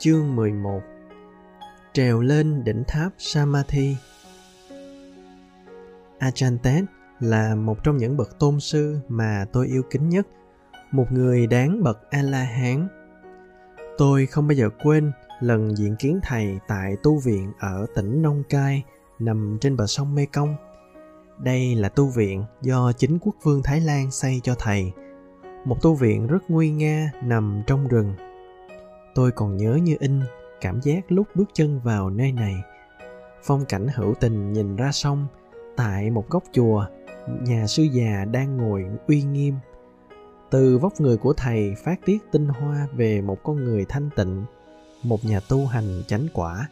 Chương 11 Trèo lên đỉnh tháp Samadhi Ajahn Tet là một trong những bậc tôn sư mà tôi yêu kính nhất, một người đáng bậc A-la-hán. Tôi không bao giờ quên lần diện kiến thầy tại tu viện ở tỉnh Nông Cai, nằm trên bờ sông Mekong. Đây là tu viện do chính quốc vương Thái Lan xây cho thầy, một tu viện rất nguy nga nằm trong rừng tôi còn nhớ như in cảm giác lúc bước chân vào nơi này. Phong cảnh hữu tình nhìn ra sông, tại một góc chùa, nhà sư già đang ngồi uy nghiêm. Từ vóc người của thầy phát tiết tinh hoa về một con người thanh tịnh, một nhà tu hành chánh quả.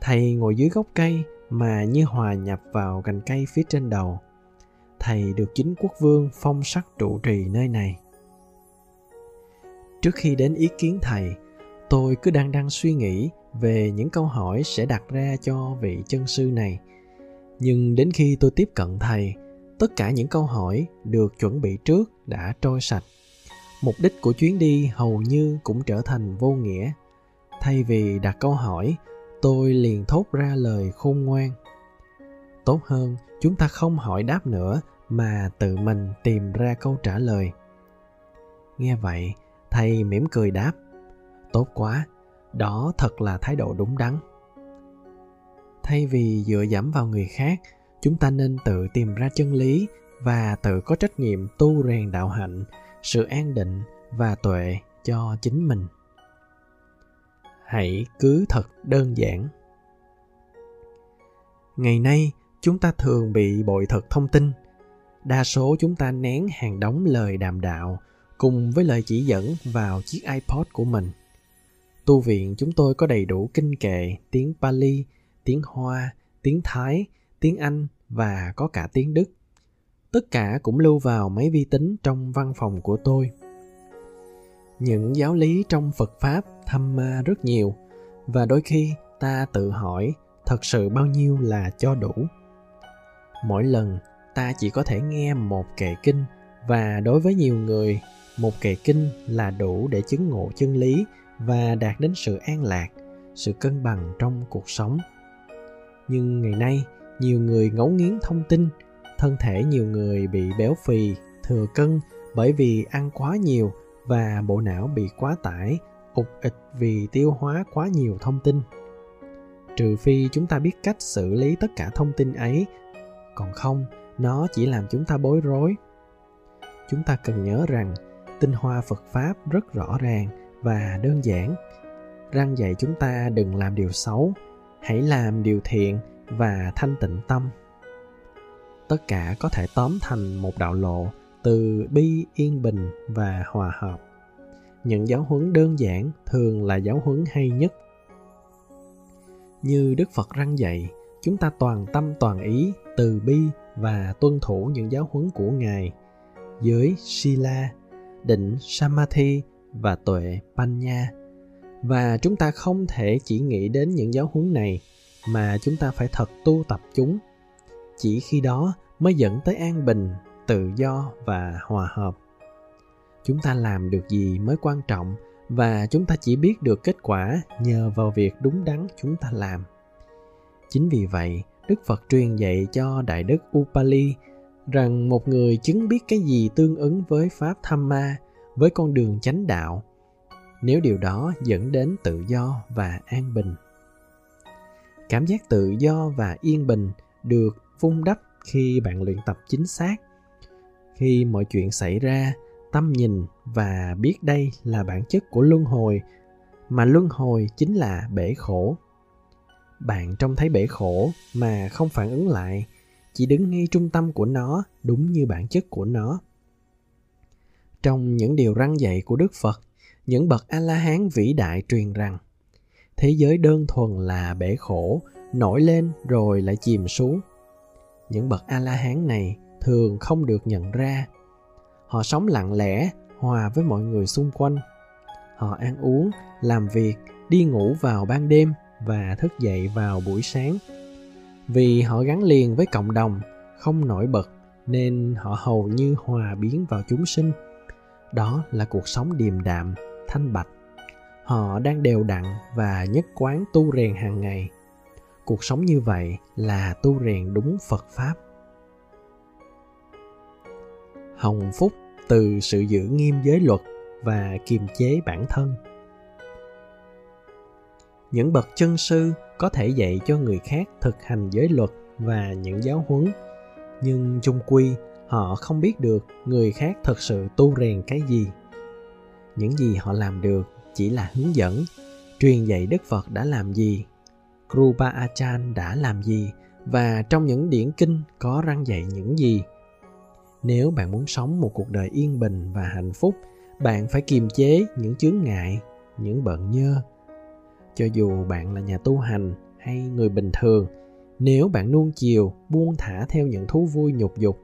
Thầy ngồi dưới gốc cây mà như hòa nhập vào cành cây phía trên đầu. Thầy được chính quốc vương phong sắc trụ trì nơi này. Trước khi đến ý kiến thầy tôi cứ đang đang suy nghĩ về những câu hỏi sẽ đặt ra cho vị chân sư này. Nhưng đến khi tôi tiếp cận thầy, tất cả những câu hỏi được chuẩn bị trước đã trôi sạch. Mục đích của chuyến đi hầu như cũng trở thành vô nghĩa. Thay vì đặt câu hỏi, tôi liền thốt ra lời khôn ngoan. Tốt hơn, chúng ta không hỏi đáp nữa mà tự mình tìm ra câu trả lời. Nghe vậy, thầy mỉm cười đáp tốt quá. Đó thật là thái độ đúng đắn. Thay vì dựa dẫm vào người khác, chúng ta nên tự tìm ra chân lý và tự có trách nhiệm tu rèn đạo hạnh, sự an định và tuệ cho chính mình. Hãy cứ thật đơn giản. Ngày nay, chúng ta thường bị bội thực thông tin. Đa số chúng ta nén hàng đống lời đàm đạo cùng với lời chỉ dẫn vào chiếc ipod của mình tu viện chúng tôi có đầy đủ kinh kệ tiếng Pali, tiếng Hoa, tiếng Thái, tiếng Anh và có cả tiếng Đức. Tất cả cũng lưu vào máy vi tính trong văn phòng của tôi. Những giáo lý trong Phật Pháp thăm ma rất nhiều và đôi khi ta tự hỏi thật sự bao nhiêu là cho đủ. Mỗi lần ta chỉ có thể nghe một kệ kinh và đối với nhiều người một kệ kinh là đủ để chứng ngộ chân lý và đạt đến sự an lạc, sự cân bằng trong cuộc sống. Nhưng ngày nay, nhiều người ngấu nghiến thông tin, thân thể nhiều người bị béo phì, thừa cân bởi vì ăn quá nhiều và bộ não bị quá tải ục ịch vì tiêu hóa quá nhiều thông tin. Trừ phi chúng ta biết cách xử lý tất cả thông tin ấy, còn không, nó chỉ làm chúng ta bối rối. Chúng ta cần nhớ rằng, tinh hoa phật pháp rất rõ ràng và đơn giản. Răng dạy chúng ta đừng làm điều xấu, hãy làm điều thiện và thanh tịnh tâm. Tất cả có thể tóm thành một đạo lộ từ bi, yên bình và hòa hợp. Những giáo huấn đơn giản thường là giáo huấn hay nhất. Như đức phật răng dạy, chúng ta toàn tâm toàn ý, từ bi và tuân thủ những giáo huấn của ngài. Giới sila, định samadhi và tuệ Panya. Và chúng ta không thể chỉ nghĩ đến những giáo huấn này mà chúng ta phải thật tu tập chúng. Chỉ khi đó mới dẫn tới an bình, tự do và hòa hợp. Chúng ta làm được gì mới quan trọng và chúng ta chỉ biết được kết quả nhờ vào việc đúng đắn chúng ta làm. Chính vì vậy, Đức Phật truyền dạy cho Đại Đức Upali rằng một người chứng biết cái gì tương ứng với Pháp Tham Ma với con đường chánh đạo, nếu điều đó dẫn đến tự do và an bình. Cảm giác tự do và yên bình được vun đắp khi bạn luyện tập chính xác. Khi mọi chuyện xảy ra, tâm nhìn và biết đây là bản chất của luân hồi, mà luân hồi chính là bể khổ. Bạn trông thấy bể khổ mà không phản ứng lại, chỉ đứng ngay trung tâm của nó đúng như bản chất của nó trong những điều răng dạy của Đức Phật, những bậc A-la-hán vĩ đại truyền rằng thế giới đơn thuần là bể khổ, nổi lên rồi lại chìm xuống. Những bậc A-la-hán này thường không được nhận ra. Họ sống lặng lẽ, hòa với mọi người xung quanh. Họ ăn uống, làm việc, đi ngủ vào ban đêm và thức dậy vào buổi sáng. Vì họ gắn liền với cộng đồng, không nổi bật nên họ hầu như hòa biến vào chúng sinh đó là cuộc sống điềm đạm, thanh bạch. Họ đang đều đặn và nhất quán tu rèn hàng ngày. Cuộc sống như vậy là tu rèn đúng phật pháp. Hồng phúc từ sự giữ nghiêm giới luật và kiềm chế bản thân. Những bậc chân sư có thể dạy cho người khác thực hành giới luật và những giáo huấn, nhưng chung quy họ không biết được người khác thật sự tu rèn cái gì. Những gì họ làm được chỉ là hướng dẫn, truyền dạy đức phật đã làm gì krupa achan đã làm gì, và trong những điển kinh có răng dạy những gì. Nếu bạn muốn sống một cuộc đời yên bình và hạnh phúc, bạn phải kiềm chế những chướng ngại, những bận nhơ. Cho dù bạn là nhà tu hành hay người bình thường, nếu bạn nuông chiều, buông thả theo những thú vui nhục dục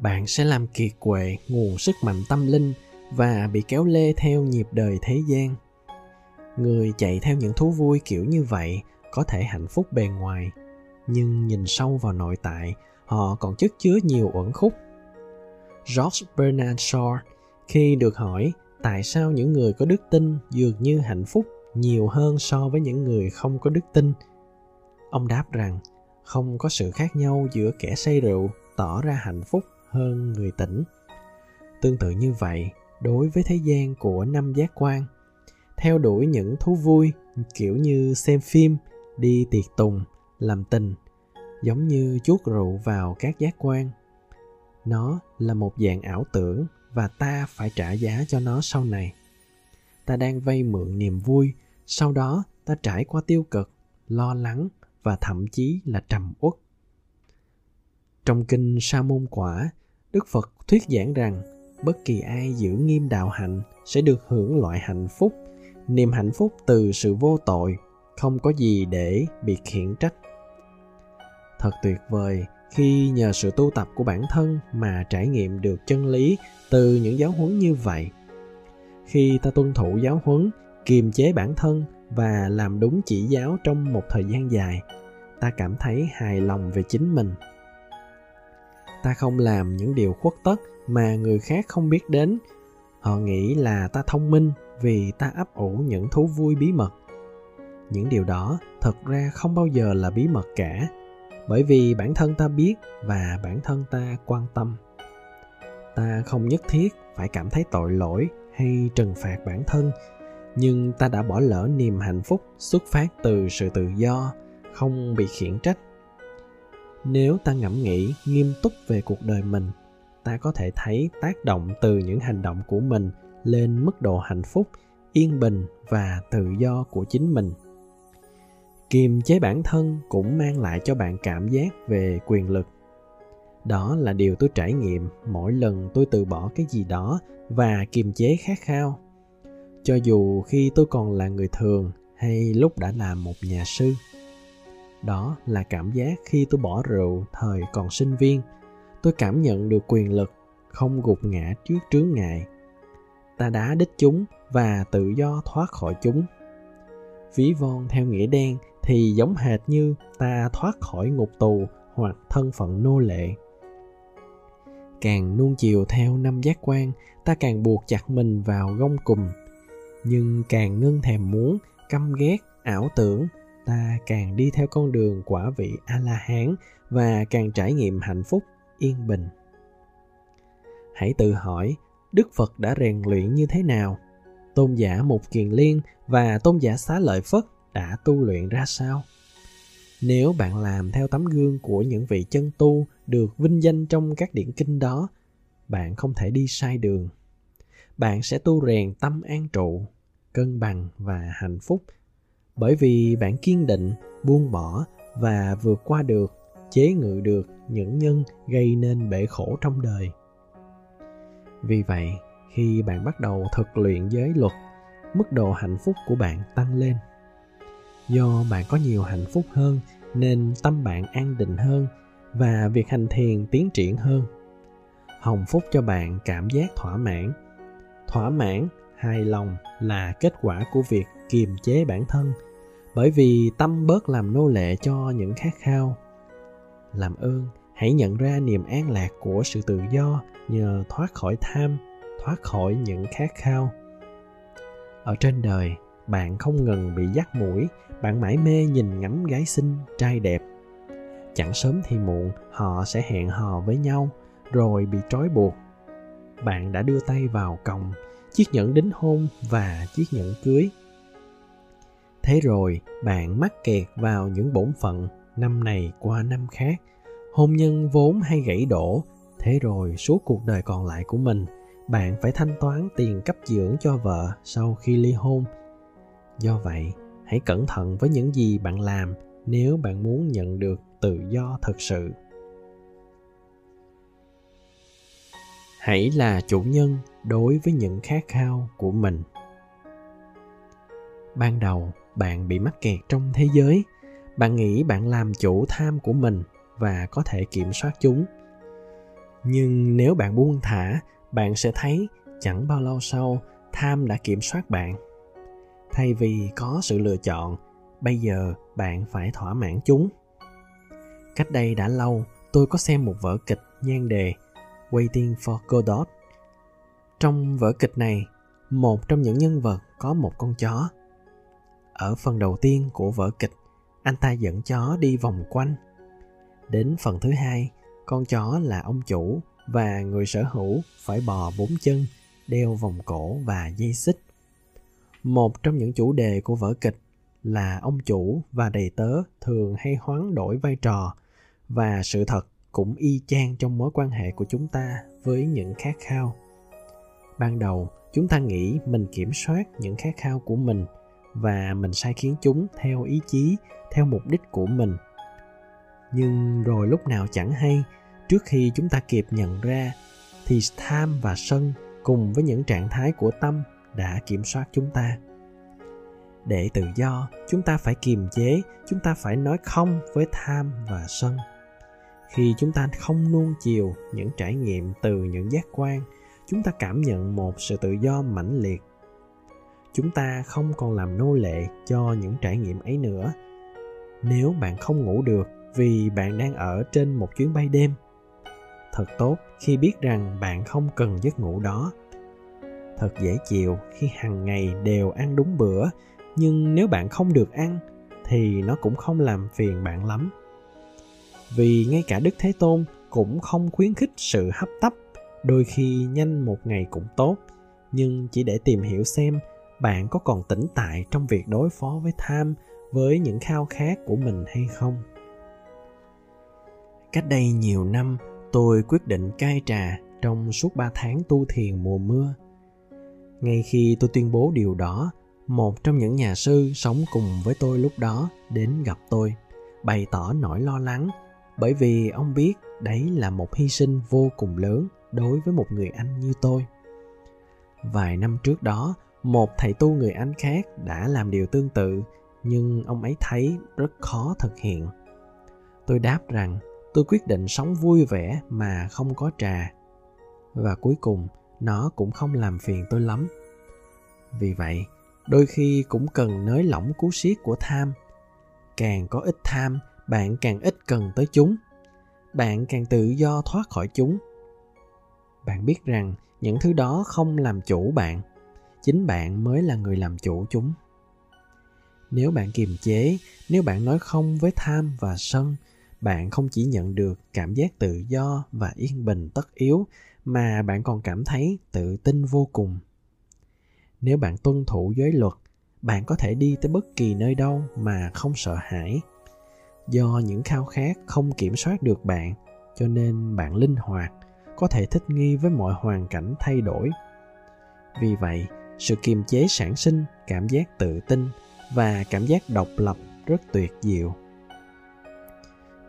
bạn sẽ làm kiệt quệ nguồn sức mạnh tâm linh và bị kéo lê theo nhịp đời thế gian. Người chạy theo những thú vui kiểu như vậy có thể hạnh phúc bề ngoài, nhưng nhìn sâu vào nội tại, họ còn chất chứa nhiều uẩn khúc. George bernard shaw khi được hỏi tại sao những người có đức tin dường như hạnh phúc nhiều hơn so với những người không có đức tin, ông đáp rằng không có sự khác nhau giữa kẻ say rượu tỏ ra hạnh phúc hơn người tỉnh. Tương tự như vậy, đối với thế gian của năm giác quan, theo đuổi những thú vui, kiểu như xem phim, đi tiệc tùng, làm tình, giống như chuốt rượu vào các giác quan. Nó là một dạng ảo tưởng và ta phải trả giá cho nó sau này. Ta đang vay mượn niềm vui, sau đó ta trải qua tiêu cực, lo lắng và thậm chí là trầm uất trong kinh sa môn quả, đức phật thuyết giảng rằng, bất kỳ ai giữ nghiêm đạo hạnh sẽ được hưởng loại hạnh phúc. Niềm hạnh phúc từ sự vô tội, không có gì để bị khiển trách. Thật tuyệt vời, khi nhờ sự tu tập của bản thân mà trải nghiệm được chân lý từ những giáo huấn như vậy. Khi ta tuân thủ giáo huấn, kiềm chế bản thân và làm đúng chỉ giáo trong một thời gian dài, ta cảm thấy hài lòng về chính mình ta không làm những điều khuất tất mà người khác không biết đến. Họ nghĩ là ta thông minh vì ta ấp ủ những thú vui bí mật. Những điều đó thật ra không bao giờ là bí mật cả, bởi vì bản thân ta biết và bản thân ta quan tâm. Ta không nhất thiết phải cảm thấy tội lỗi hay trừng phạt bản thân, nhưng ta đã bỏ lỡ niềm hạnh phúc xuất phát từ sự tự do, không bị khiển trách nếu ta ngẫm nghĩ nghiêm túc về cuộc đời mình, ta có thể thấy tác động từ những hành động của mình lên mức độ hạnh phúc, yên bình và tự do của chính mình. Kiềm chế bản thân cũng mang lại cho bạn cảm giác về quyền lực. Đó là điều tôi trải nghiệm mỗi lần tôi từ bỏ cái gì đó và kiềm chế khát khao. Cho dù khi tôi còn là người thường hay lúc đã là một nhà sư đó là cảm giác khi tôi bỏ rượu thời còn sinh viên. Tôi cảm nhận được quyền lực, không gục ngã trước trướng ngại. Ta đá đích chúng và tự do thoát khỏi chúng. Ví von theo nghĩa đen thì giống hệt như ta thoát khỏi ngục tù hoặc thân phận nô lệ. Càng nuông chiều theo năm giác quan, ta càng buộc chặt mình vào gông cùm. Nhưng càng ngưng thèm muốn, căm ghét, ảo tưởng ta càng đi theo con đường quả vị a la hán và càng trải nghiệm hạnh phúc, yên bình. Hãy tự hỏi, đức phật đã rèn luyện như thế nào? Tôn giả mục kiền liên và tôn giả xá lợi phất đã tu luyện ra sao? Nếu bạn làm theo tấm gương của những vị chân tu được vinh danh trong các điển kinh đó, bạn không thể đi sai đường. Bạn sẽ tu rèn tâm an trụ, cân bằng và hạnh phúc bởi vì bạn kiên định, buông bỏ và vượt qua được, chế ngự được những nhân gây nên bể khổ trong đời. Vì vậy, khi bạn bắt đầu thực luyện giới luật, mức độ hạnh phúc của bạn tăng lên. Do bạn có nhiều hạnh phúc hơn, nên tâm bạn an định hơn và việc hành thiền tiến triển hơn. Hồng phúc cho bạn cảm giác thỏa mãn. Thỏa mãn, hài lòng là kết quả của việc kiềm chế bản thân. Bởi vì tâm bớt làm nô lệ cho những khát khao. Làm ơn, hãy nhận ra niềm an lạc của sự tự do nhờ thoát khỏi tham, thoát khỏi những khát khao. Ở trên đời, bạn không ngừng bị dắt mũi, bạn mãi mê nhìn ngắm gái xinh, trai đẹp. Chẳng sớm thì muộn, họ sẽ hẹn hò với nhau, rồi bị trói buộc. Bạn đã đưa tay vào còng, chiếc nhẫn đính hôn và chiếc nhẫn cưới thế rồi, bạn mắc kẹt vào những bổn phận năm này qua năm khác. Hôn nhân vốn hay gãy đổ, thế rồi suốt cuộc đời còn lại của mình, bạn phải thanh toán tiền cấp dưỡng cho vợ sau khi ly hôn. Do vậy, hãy cẩn thận với những gì bạn làm nếu bạn muốn nhận được tự do thật sự. Hãy là chủ nhân đối với những khát khao của mình. Ban đầu bạn bị mắc kẹt trong thế giới. Bạn nghĩ bạn làm chủ tham của mình và có thể kiểm soát chúng. Nhưng nếu bạn buông thả, bạn sẽ thấy chẳng bao lâu sau, tham đã kiểm soát bạn. Thay vì có sự lựa chọn, bây giờ bạn phải thỏa mãn chúng. Cách đây đã lâu, tôi có xem một vở kịch nhan đề waiting for godot. Trong vở kịch này, một trong những nhân vật có một con chó ở phần đầu tiên của vở kịch, anh ta dẫn chó đi vòng quanh. Đến phần thứ hai, con chó là ông chủ và người sở hữu phải bò bốn chân, đeo vòng cổ và dây xích. Một trong những chủ đề của vở kịch là ông chủ và đầy tớ thường hay hoán đổi vai trò và sự thật cũng y chang trong mối quan hệ của chúng ta với những khát khao. Ban đầu, chúng ta nghĩ mình kiểm soát những khát khao của mình và mình sai khiến chúng theo ý chí, theo mục đích của mình. Nhưng rồi lúc nào chẳng hay, trước khi chúng ta kịp nhận ra, thì tham và sân cùng với những trạng thái của tâm đã kiểm soát chúng ta. Để tự do, chúng ta phải kiềm chế, chúng ta phải nói không với tham và sân. Khi chúng ta không nuông chiều những trải nghiệm từ những giác quan, chúng ta cảm nhận một sự tự do mãnh liệt chúng ta không còn làm nô lệ cho những trải nghiệm ấy nữa. Nếu bạn không ngủ được vì bạn đang ở trên một chuyến bay đêm, thật tốt khi biết rằng bạn không cần giấc ngủ đó. Thật dễ chịu khi hàng ngày đều ăn đúng bữa, nhưng nếu bạn không được ăn thì nó cũng không làm phiền bạn lắm. Vì ngay cả đức thế tôn cũng không khuyến khích sự hấp tấp, đôi khi nhanh một ngày cũng tốt, nhưng chỉ để tìm hiểu xem bạn có còn tỉnh tại trong việc đối phó với tham, với những khao khát của mình hay không? Cách đây nhiều năm, tôi quyết định cai trà trong suốt ba tháng tu thiền mùa mưa. Ngay khi tôi tuyên bố điều đó, một trong những nhà sư sống cùng với tôi lúc đó đến gặp tôi, bày tỏ nỗi lo lắng bởi vì ông biết đấy là một hy sinh vô cùng lớn đối với một người anh như tôi. Vài năm trước đó một thầy tu người anh khác đã làm điều tương tự, nhưng ông ấy thấy rất khó thực hiện. Tôi đáp rằng, tôi quyết định sống vui vẻ mà không có trà. Và cuối cùng, nó cũng không làm phiền tôi lắm. Vì vậy, đôi khi cũng cần nới lỏng cú siết của tham. Càng có ít tham, bạn càng ít cần tới chúng. Bạn càng tự do thoát khỏi chúng. Bạn biết rằng những thứ đó không làm chủ bạn chính bạn mới là người làm chủ chúng. Nếu bạn kiềm chế, nếu bạn nói không với tham và sân, bạn không chỉ nhận được cảm giác tự do và yên bình tất yếu, mà bạn còn cảm thấy tự tin vô cùng. Nếu bạn tuân thủ giới luật, bạn có thể đi tới bất kỳ nơi đâu mà không sợ hãi. Do những khao khát không kiểm soát được bạn, cho nên bạn linh hoạt, có thể thích nghi với mọi hoàn cảnh thay đổi. Vì vậy sự kiềm chế sản sinh, cảm giác tự tin và cảm giác độc lập rất tuyệt diệu.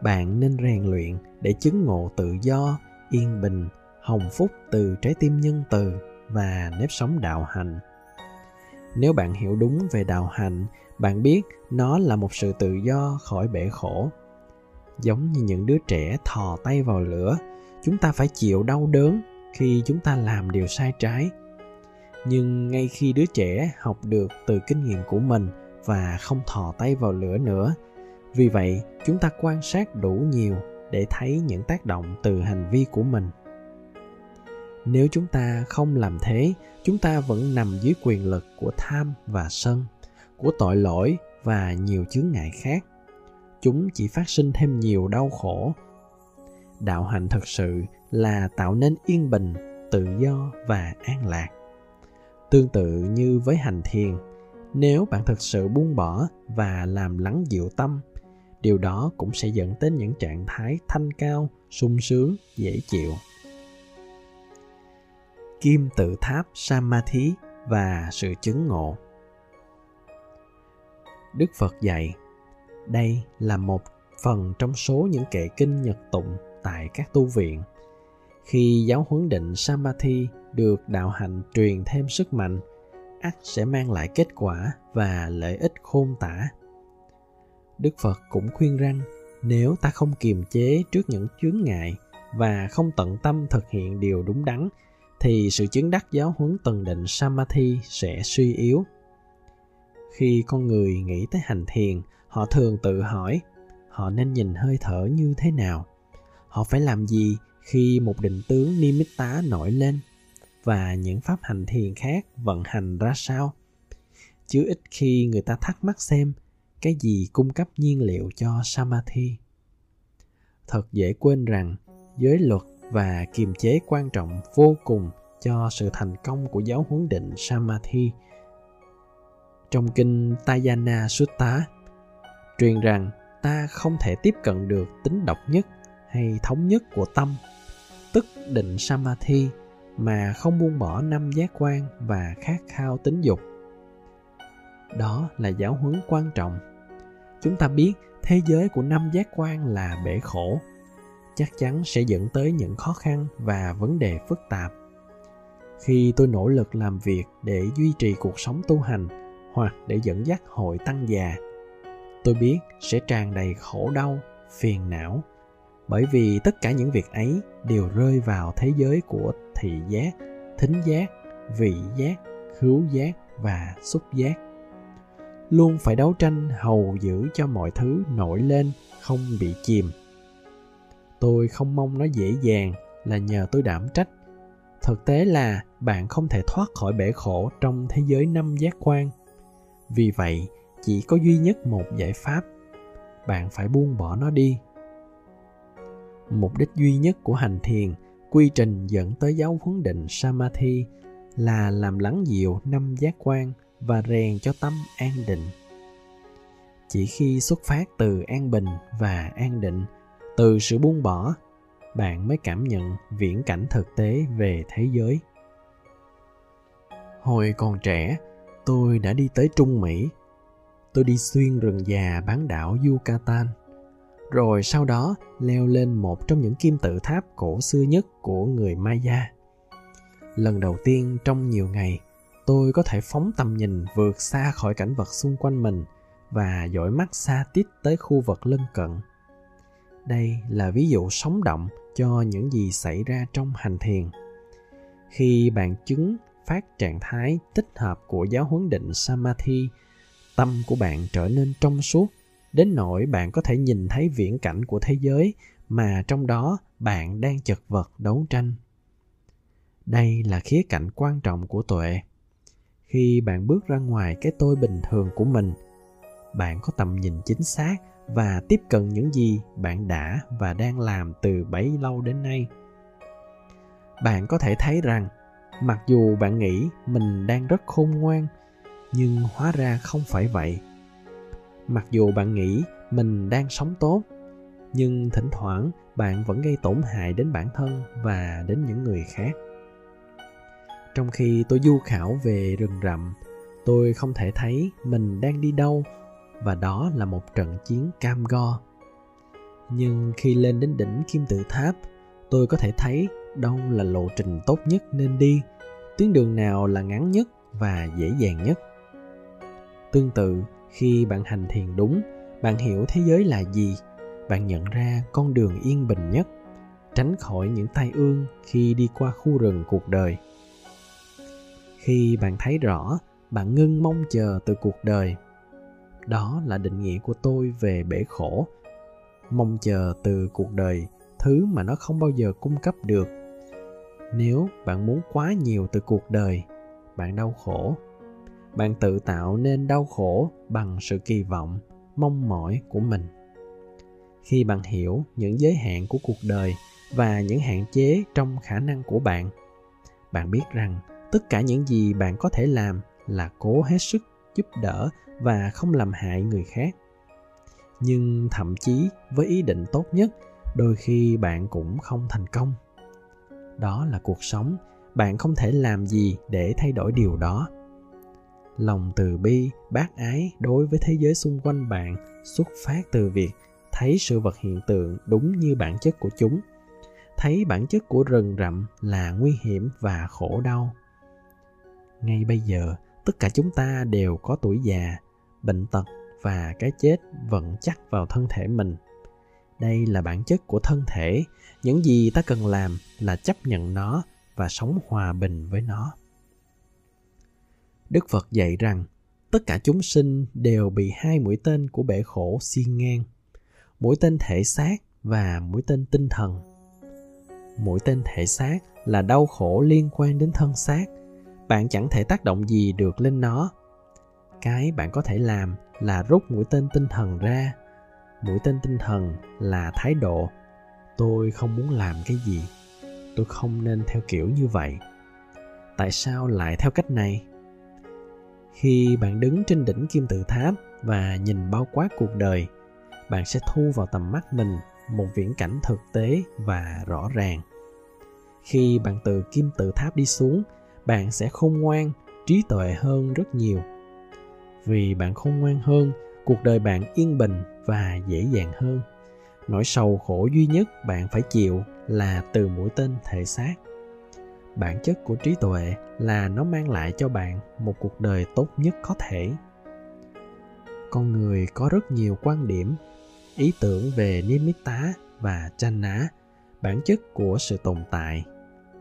Bạn nên rèn luyện để chứng ngộ tự do, yên bình, hồng phúc từ trái tim nhân từ và nếp sống đạo hành nếu bạn hiểu đúng về đạo hạnh, bạn biết nó là một sự tự do khỏi bể khổ. Giống như những đứa trẻ thò tay vào lửa, chúng ta phải chịu đau đớn khi chúng ta làm điều sai trái nhưng ngay khi đứa trẻ học được từ kinh nghiệm của mình và không thò tay vào lửa nữa, vì vậy chúng ta quan sát đủ nhiều để thấy những tác động từ hành vi của mình. Nếu chúng ta không làm thế, chúng ta vẫn nằm dưới quyền lực của tham và sân, của tội lỗi và nhiều chướng ngại khác. Chúng chỉ phát sinh thêm nhiều đau khổ. Đạo hạnh thực sự là tạo nên yên bình, tự do và an lạc tương tự như với hành thiền. Nếu bạn thực sự buông bỏ và làm lắng dịu tâm, điều đó cũng sẽ dẫn đến những trạng thái thanh cao, sung sướng, dễ chịu. Kim tự tháp samadhi và sự chứng ngộ. Đức phật dạy, đây là một phần trong số những kệ kinh nhật tụng tại các tu viện. Khi giáo huấn định samadhi được đạo hạnh truyền thêm sức mạnh, ắt sẽ mang lại kết quả và lợi ích khôn tả. Đức phật cũng khuyên rằng, nếu ta không kiềm chế trước những chướng ngại và không tận tâm thực hiện điều đúng đắn, thì sự chứng đắc giáo huấn tần định samadhi sẽ suy yếu. Khi con người nghĩ tới hành thiền, họ thường tự hỏi, họ nên nhìn hơi thở như thế nào? Họ phải làm gì khi một định tướng nimitta nổi lên? Và những pháp hành thiền khác vận hành ra sao? Chứ ít khi người ta thắc mắc xem cái gì cung cấp nhiên liệu cho samadhi. Thật dễ quên rằng giới luật và kiềm chế quan trọng vô cùng cho sự thành công của giáo huấn định samadhi. Trong kinh Tayana Sutta, truyền rằng ta không thể tiếp cận được tính độc nhất hay thống nhất của tâm, tức định samadhi mà không buông bỏ năm giác quan và khát khao tính dục. Đó là giáo huấn quan trọng. Chúng ta biết thế giới của năm giác quan là bể khổ. Chắc chắn sẽ dẫn tới những khó khăn và vấn đề phức tạp. Khi tôi nỗ lực làm việc để duy trì cuộc sống tu hành hoặc để dẫn dắt hội tăng già, tôi biết sẽ tràn đầy khổ đau, phiền não, bởi vì tất cả những việc ấy đều rơi vào thế giới của thị giác, thính giác, vị giác, khứu giác và xúc giác. Luôn phải đấu tranh hầu giữ cho mọi thứ nổi lên, không bị chìm. Tôi không mong nó dễ dàng là nhờ tôi đảm trách. Thực tế là bạn không thể thoát khỏi bể khổ trong thế giới năm giác quan. Vì vậy, chỉ có duy nhất một giải pháp. Bạn phải buông bỏ nó đi. Mục đích duy nhất của hành thiền quy trình dẫn tới giáo huấn định samadhi là làm lắng dịu năm giác quan và rèn cho tâm an định. Chỉ khi xuất phát từ an bình và an định, từ sự buông bỏ, bạn mới cảm nhận viễn cảnh thực tế về thế giới. Hồi còn trẻ, tôi đã đi tới trung mỹ. Tôi đi xuyên rừng già bán đảo yucatan rồi sau đó, leo lên một trong những kim tự tháp cổ xưa nhất của người maya. Lần đầu tiên trong nhiều ngày, tôi có thể phóng tầm nhìn vượt xa khỏi cảnh vật xung quanh mình và dõi mắt xa tít tới khu vực lân cận. Đây là ví dụ sống động cho những gì xảy ra trong hành thiền. Khi bạn chứng phát trạng thái tích hợp của giáo huấn định samadhi, tâm của bạn trở nên trong suốt đến nỗi bạn có thể nhìn thấy viễn cảnh của thế giới mà trong đó bạn đang chật vật đấu tranh. Đây là khía cạnh quan trọng của tuệ. Khi bạn bước ra ngoài cái tôi bình thường của mình, bạn có tầm nhìn chính xác và tiếp cận những gì bạn đã và đang làm từ bấy lâu đến nay. Bạn có thể thấy rằng, mặc dù bạn nghĩ mình đang rất khôn ngoan, nhưng hóa ra không phải vậy mặc dù bạn nghĩ mình đang sống tốt, nhưng thỉnh thoảng bạn vẫn gây tổn hại đến bản thân và đến những người khác. Trong khi tôi du khảo về rừng rậm, tôi không thể thấy mình đang đi đâu và đó là một trận chiến cam go. Nhưng khi lên đến đỉnh kim tự tháp, tôi có thể thấy đâu là lộ trình tốt nhất nên đi. Tuyến đường nào là ngắn nhất và dễ dàng nhất? Tương tự khi bạn hành thiền đúng, bạn hiểu thế giới là gì, bạn nhận ra con đường yên bình nhất, tránh khỏi những tai ương khi đi qua khu rừng cuộc đời. Khi bạn thấy rõ, bạn ngưng mong chờ từ cuộc đời. Đó là định nghĩa của tôi về bể khổ. Mong chờ từ cuộc đời, thứ mà nó không bao giờ cung cấp được. Nếu bạn muốn quá nhiều từ cuộc đời, bạn đau khổ bạn tự tạo nên đau khổ bằng sự kỳ vọng, mong mỏi của mình. Khi bạn hiểu những giới hạn của cuộc đời và những hạn chế trong khả năng của bạn bạn biết rằng tất cả những gì bạn có thể làm là cố hết sức giúp đỡ và không làm hại người khác. Nhưng thậm chí với ý định tốt nhất, đôi khi bạn cũng không thành công. Đó là cuộc sống, bạn không thể làm gì để thay đổi điều đó lòng từ bi, bác ái đối với thế giới xung quanh bạn, xuất phát từ việc thấy sự vật hiện tượng đúng như bản chất của chúng. Thấy bản chất của rừng rậm là nguy hiểm và khổ đau. Ngay bây giờ, tất cả chúng ta đều có tuổi già, bệnh tật và cái chết vẫn chắc vào thân thể mình. Đây là bản chất của thân thể. Những gì ta cần làm là chấp nhận nó và sống hòa bình với nó đức phật dạy rằng, tất cả chúng sinh đều bị hai mũi tên của bể khổ xiên ngang, mũi tên thể xác và mũi tên tinh thần. Mũi tên thể xác là đau khổ liên quan đến thân xác, bạn chẳng thể tác động gì được lên nó. Cái bạn có thể làm là rút mũi tên tinh thần ra. Mũi tên tinh thần là thái độ. Tôi không muốn làm cái gì. Tôi không nên theo kiểu như vậy. Tại sao lại theo cách này? Khi bạn đứng trên đỉnh kim tự tháp và nhìn bao quát cuộc đời, bạn sẽ thu vào tầm mắt mình một viễn cảnh thực tế và rõ ràng. Khi bạn từ kim tự tháp đi xuống, bạn sẽ khôn ngoan, trí tuệ hơn rất nhiều. Vì bạn khôn ngoan hơn, cuộc đời bạn yên bình và dễ dàng hơn. Nỗi sầu khổ duy nhất bạn phải chịu là từ mũi tên thể xác bản chất của trí tuệ là nó mang lại cho bạn một cuộc đời tốt nhất có thể. Con người có rất nhiều quan điểm, ý tưởng về nimitta và chana bản chất của sự tồn tại,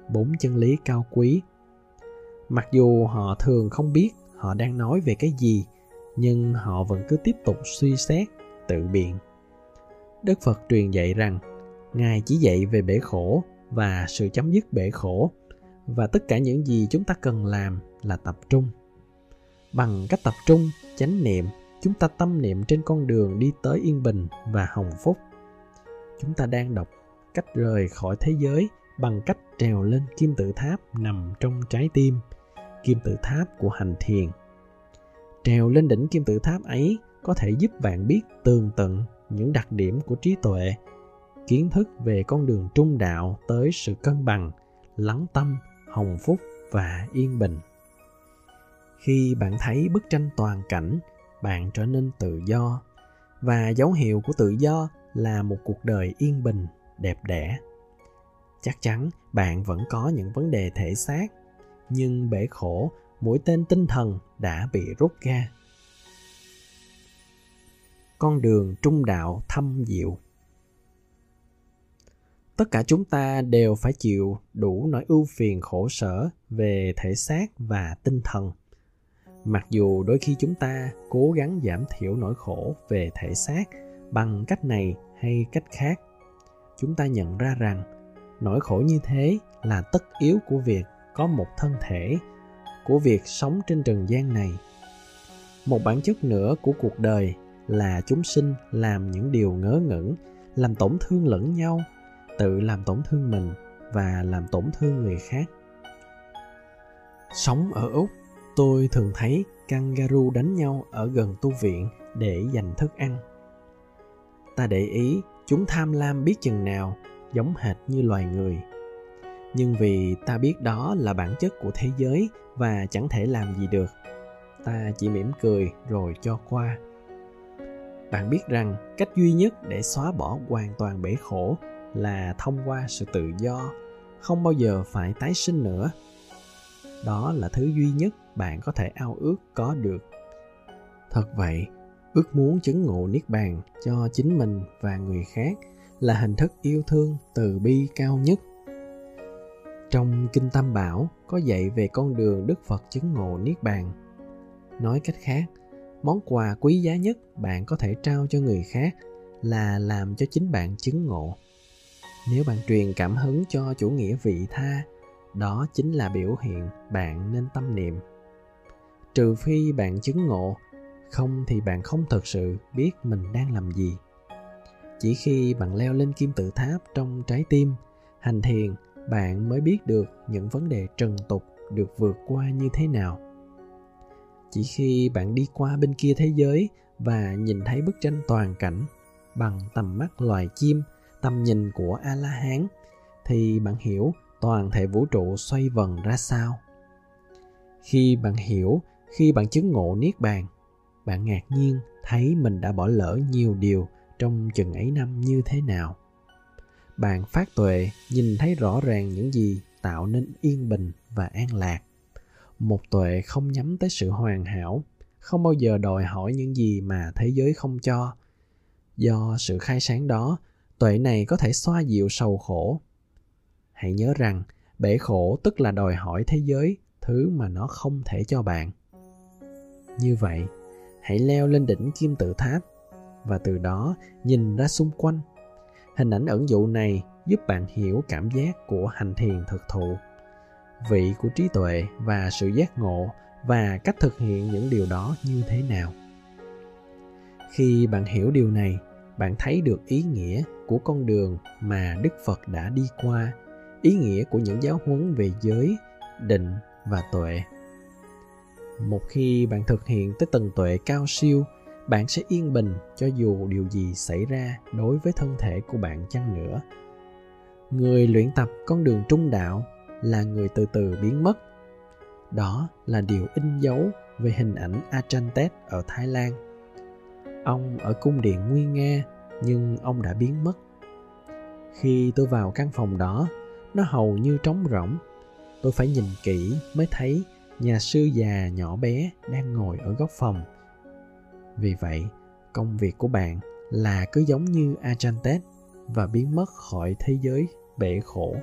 bốn chân lý cao quý. Mặc dù họ thường không biết họ đang nói về cái gì, nhưng họ vẫn cứ tiếp tục suy xét, tự biện. Đức phật truyền dạy rằng, ngài chỉ dạy về bể khổ và sự chấm dứt bể khổ và tất cả những gì chúng ta cần làm là tập trung. Bằng cách tập trung, chánh niệm, chúng ta tâm niệm trên con đường đi tới yên bình và hồng phúc. Chúng ta đang đọc cách rời khỏi thế giới bằng cách trèo lên kim tự tháp nằm trong trái tim, kim tự tháp của hành thiền. Trèo lên đỉnh kim tự tháp ấy có thể giúp bạn biết tường tận những đặc điểm của trí tuệ, kiến thức về con đường trung đạo tới sự cân bằng, lắng tâm hồng phúc và yên bình. Khi bạn thấy bức tranh toàn cảnh, bạn trở nên tự do, và dấu hiệu của tự do là một cuộc đời yên bình, đẹp đẽ. Chắc chắn bạn vẫn có những vấn đề thể xác, nhưng bể khổ, mũi tên tinh thần đã bị rút ra. Con đường trung đạo thâm diệu tất cả chúng ta đều phải chịu đủ nỗi ưu phiền khổ sở về thể xác và tinh thần. Mặc dù đôi khi chúng ta cố gắng giảm thiểu nỗi khổ về thể xác bằng cách này hay cách khác, chúng ta nhận ra rằng nỗi khổ như thế là tất yếu của việc có một thân thể, của việc sống trên trần gian này. Một bản chất nữa của cuộc đời là chúng sinh làm những điều ngớ ngẩn, làm tổn thương lẫn nhau tự làm tổn thương mình và làm tổn thương người khác. Sống ở úc, tôi thường thấy kangaroo đánh nhau ở gần tu viện để giành thức ăn. Ta để ý, chúng tham lam biết chừng nào, giống hệt như loài người. Nhưng vì ta biết đó là bản chất của thế giới và chẳng thể làm gì được, ta chỉ mỉm cười rồi cho qua. Bạn biết rằng cách duy nhất để xóa bỏ hoàn toàn bể khổ là thông qua sự tự do, không bao giờ phải tái sinh nữa. Đó là thứ duy nhất bạn có thể ao ước có được. Thật vậy, ước muốn chứng ngộ niết bàn cho chính mình và người khác là hình thức yêu thương từ bi cao nhất. Trong kinh tam bảo có dạy về con đường đức phật chứng ngộ niết bàn. Nói cách khác, món quà quý giá nhất bạn có thể trao cho người khác là làm cho chính bạn chứng ngộ nếu bạn truyền cảm hứng cho chủ nghĩa vị tha, đó chính là biểu hiện bạn nên tâm niệm. Trừ phi bạn chứng ngộ, không thì bạn không thực sự biết mình đang làm gì. Chỉ khi bạn leo lên kim tự tháp trong trái tim, hành thiền, bạn mới biết được những vấn đề trần tục được vượt qua như thế nào. Chỉ khi bạn đi qua bên kia thế giới và nhìn thấy bức tranh toàn cảnh bằng tầm mắt loài chim tầm nhìn của a la hán thì bạn hiểu toàn thể vũ trụ xoay vần ra sao. Khi bạn hiểu, khi bạn chứng ngộ niết bàn, bạn ngạc nhiên thấy mình đã bỏ lỡ nhiều điều trong chừng ấy năm như thế nào. Bạn phát tuệ nhìn thấy rõ ràng những gì tạo nên yên bình và an lạc. Một tuệ không nhắm tới sự hoàn hảo, không bao giờ đòi hỏi những gì mà thế giới không cho. Do sự khai sáng đó tuệ này có thể xoa dịu sầu khổ. Hãy nhớ rằng, bể khổ tức là đòi hỏi thế giới thứ mà nó không thể cho bạn. Như vậy, hãy leo lên đỉnh kim tự tháp và từ đó nhìn ra xung quanh. Hình ảnh ẩn dụ này giúp bạn hiểu cảm giác của hành thiền thực thụ, vị của trí tuệ và sự giác ngộ và cách thực hiện những điều đó như thế nào. Khi bạn hiểu điều này bạn thấy được ý nghĩa của con đường mà đức phật đã đi qua, ý nghĩa của những giáo huấn về giới, định và tuệ. Một khi bạn thực hiện tới tầng tuệ cao siêu, bạn sẽ yên bình cho dù điều gì xảy ra đối với thân thể của bạn chăng nữa. Người luyện tập con đường trung đạo là người từ từ biến mất. Đó là điều in dấu về hình ảnh Achantet ở Thái Lan. Ông ở cung điện nguy Nga, nhưng ông đã biến mất. Khi tôi vào căn phòng đó, nó hầu như trống rỗng. Tôi phải nhìn kỹ mới thấy nhà sư già nhỏ bé đang ngồi ở góc phòng. Vì vậy, công việc của bạn là cứ giống như ajantet và biến mất khỏi thế giới bể khổ.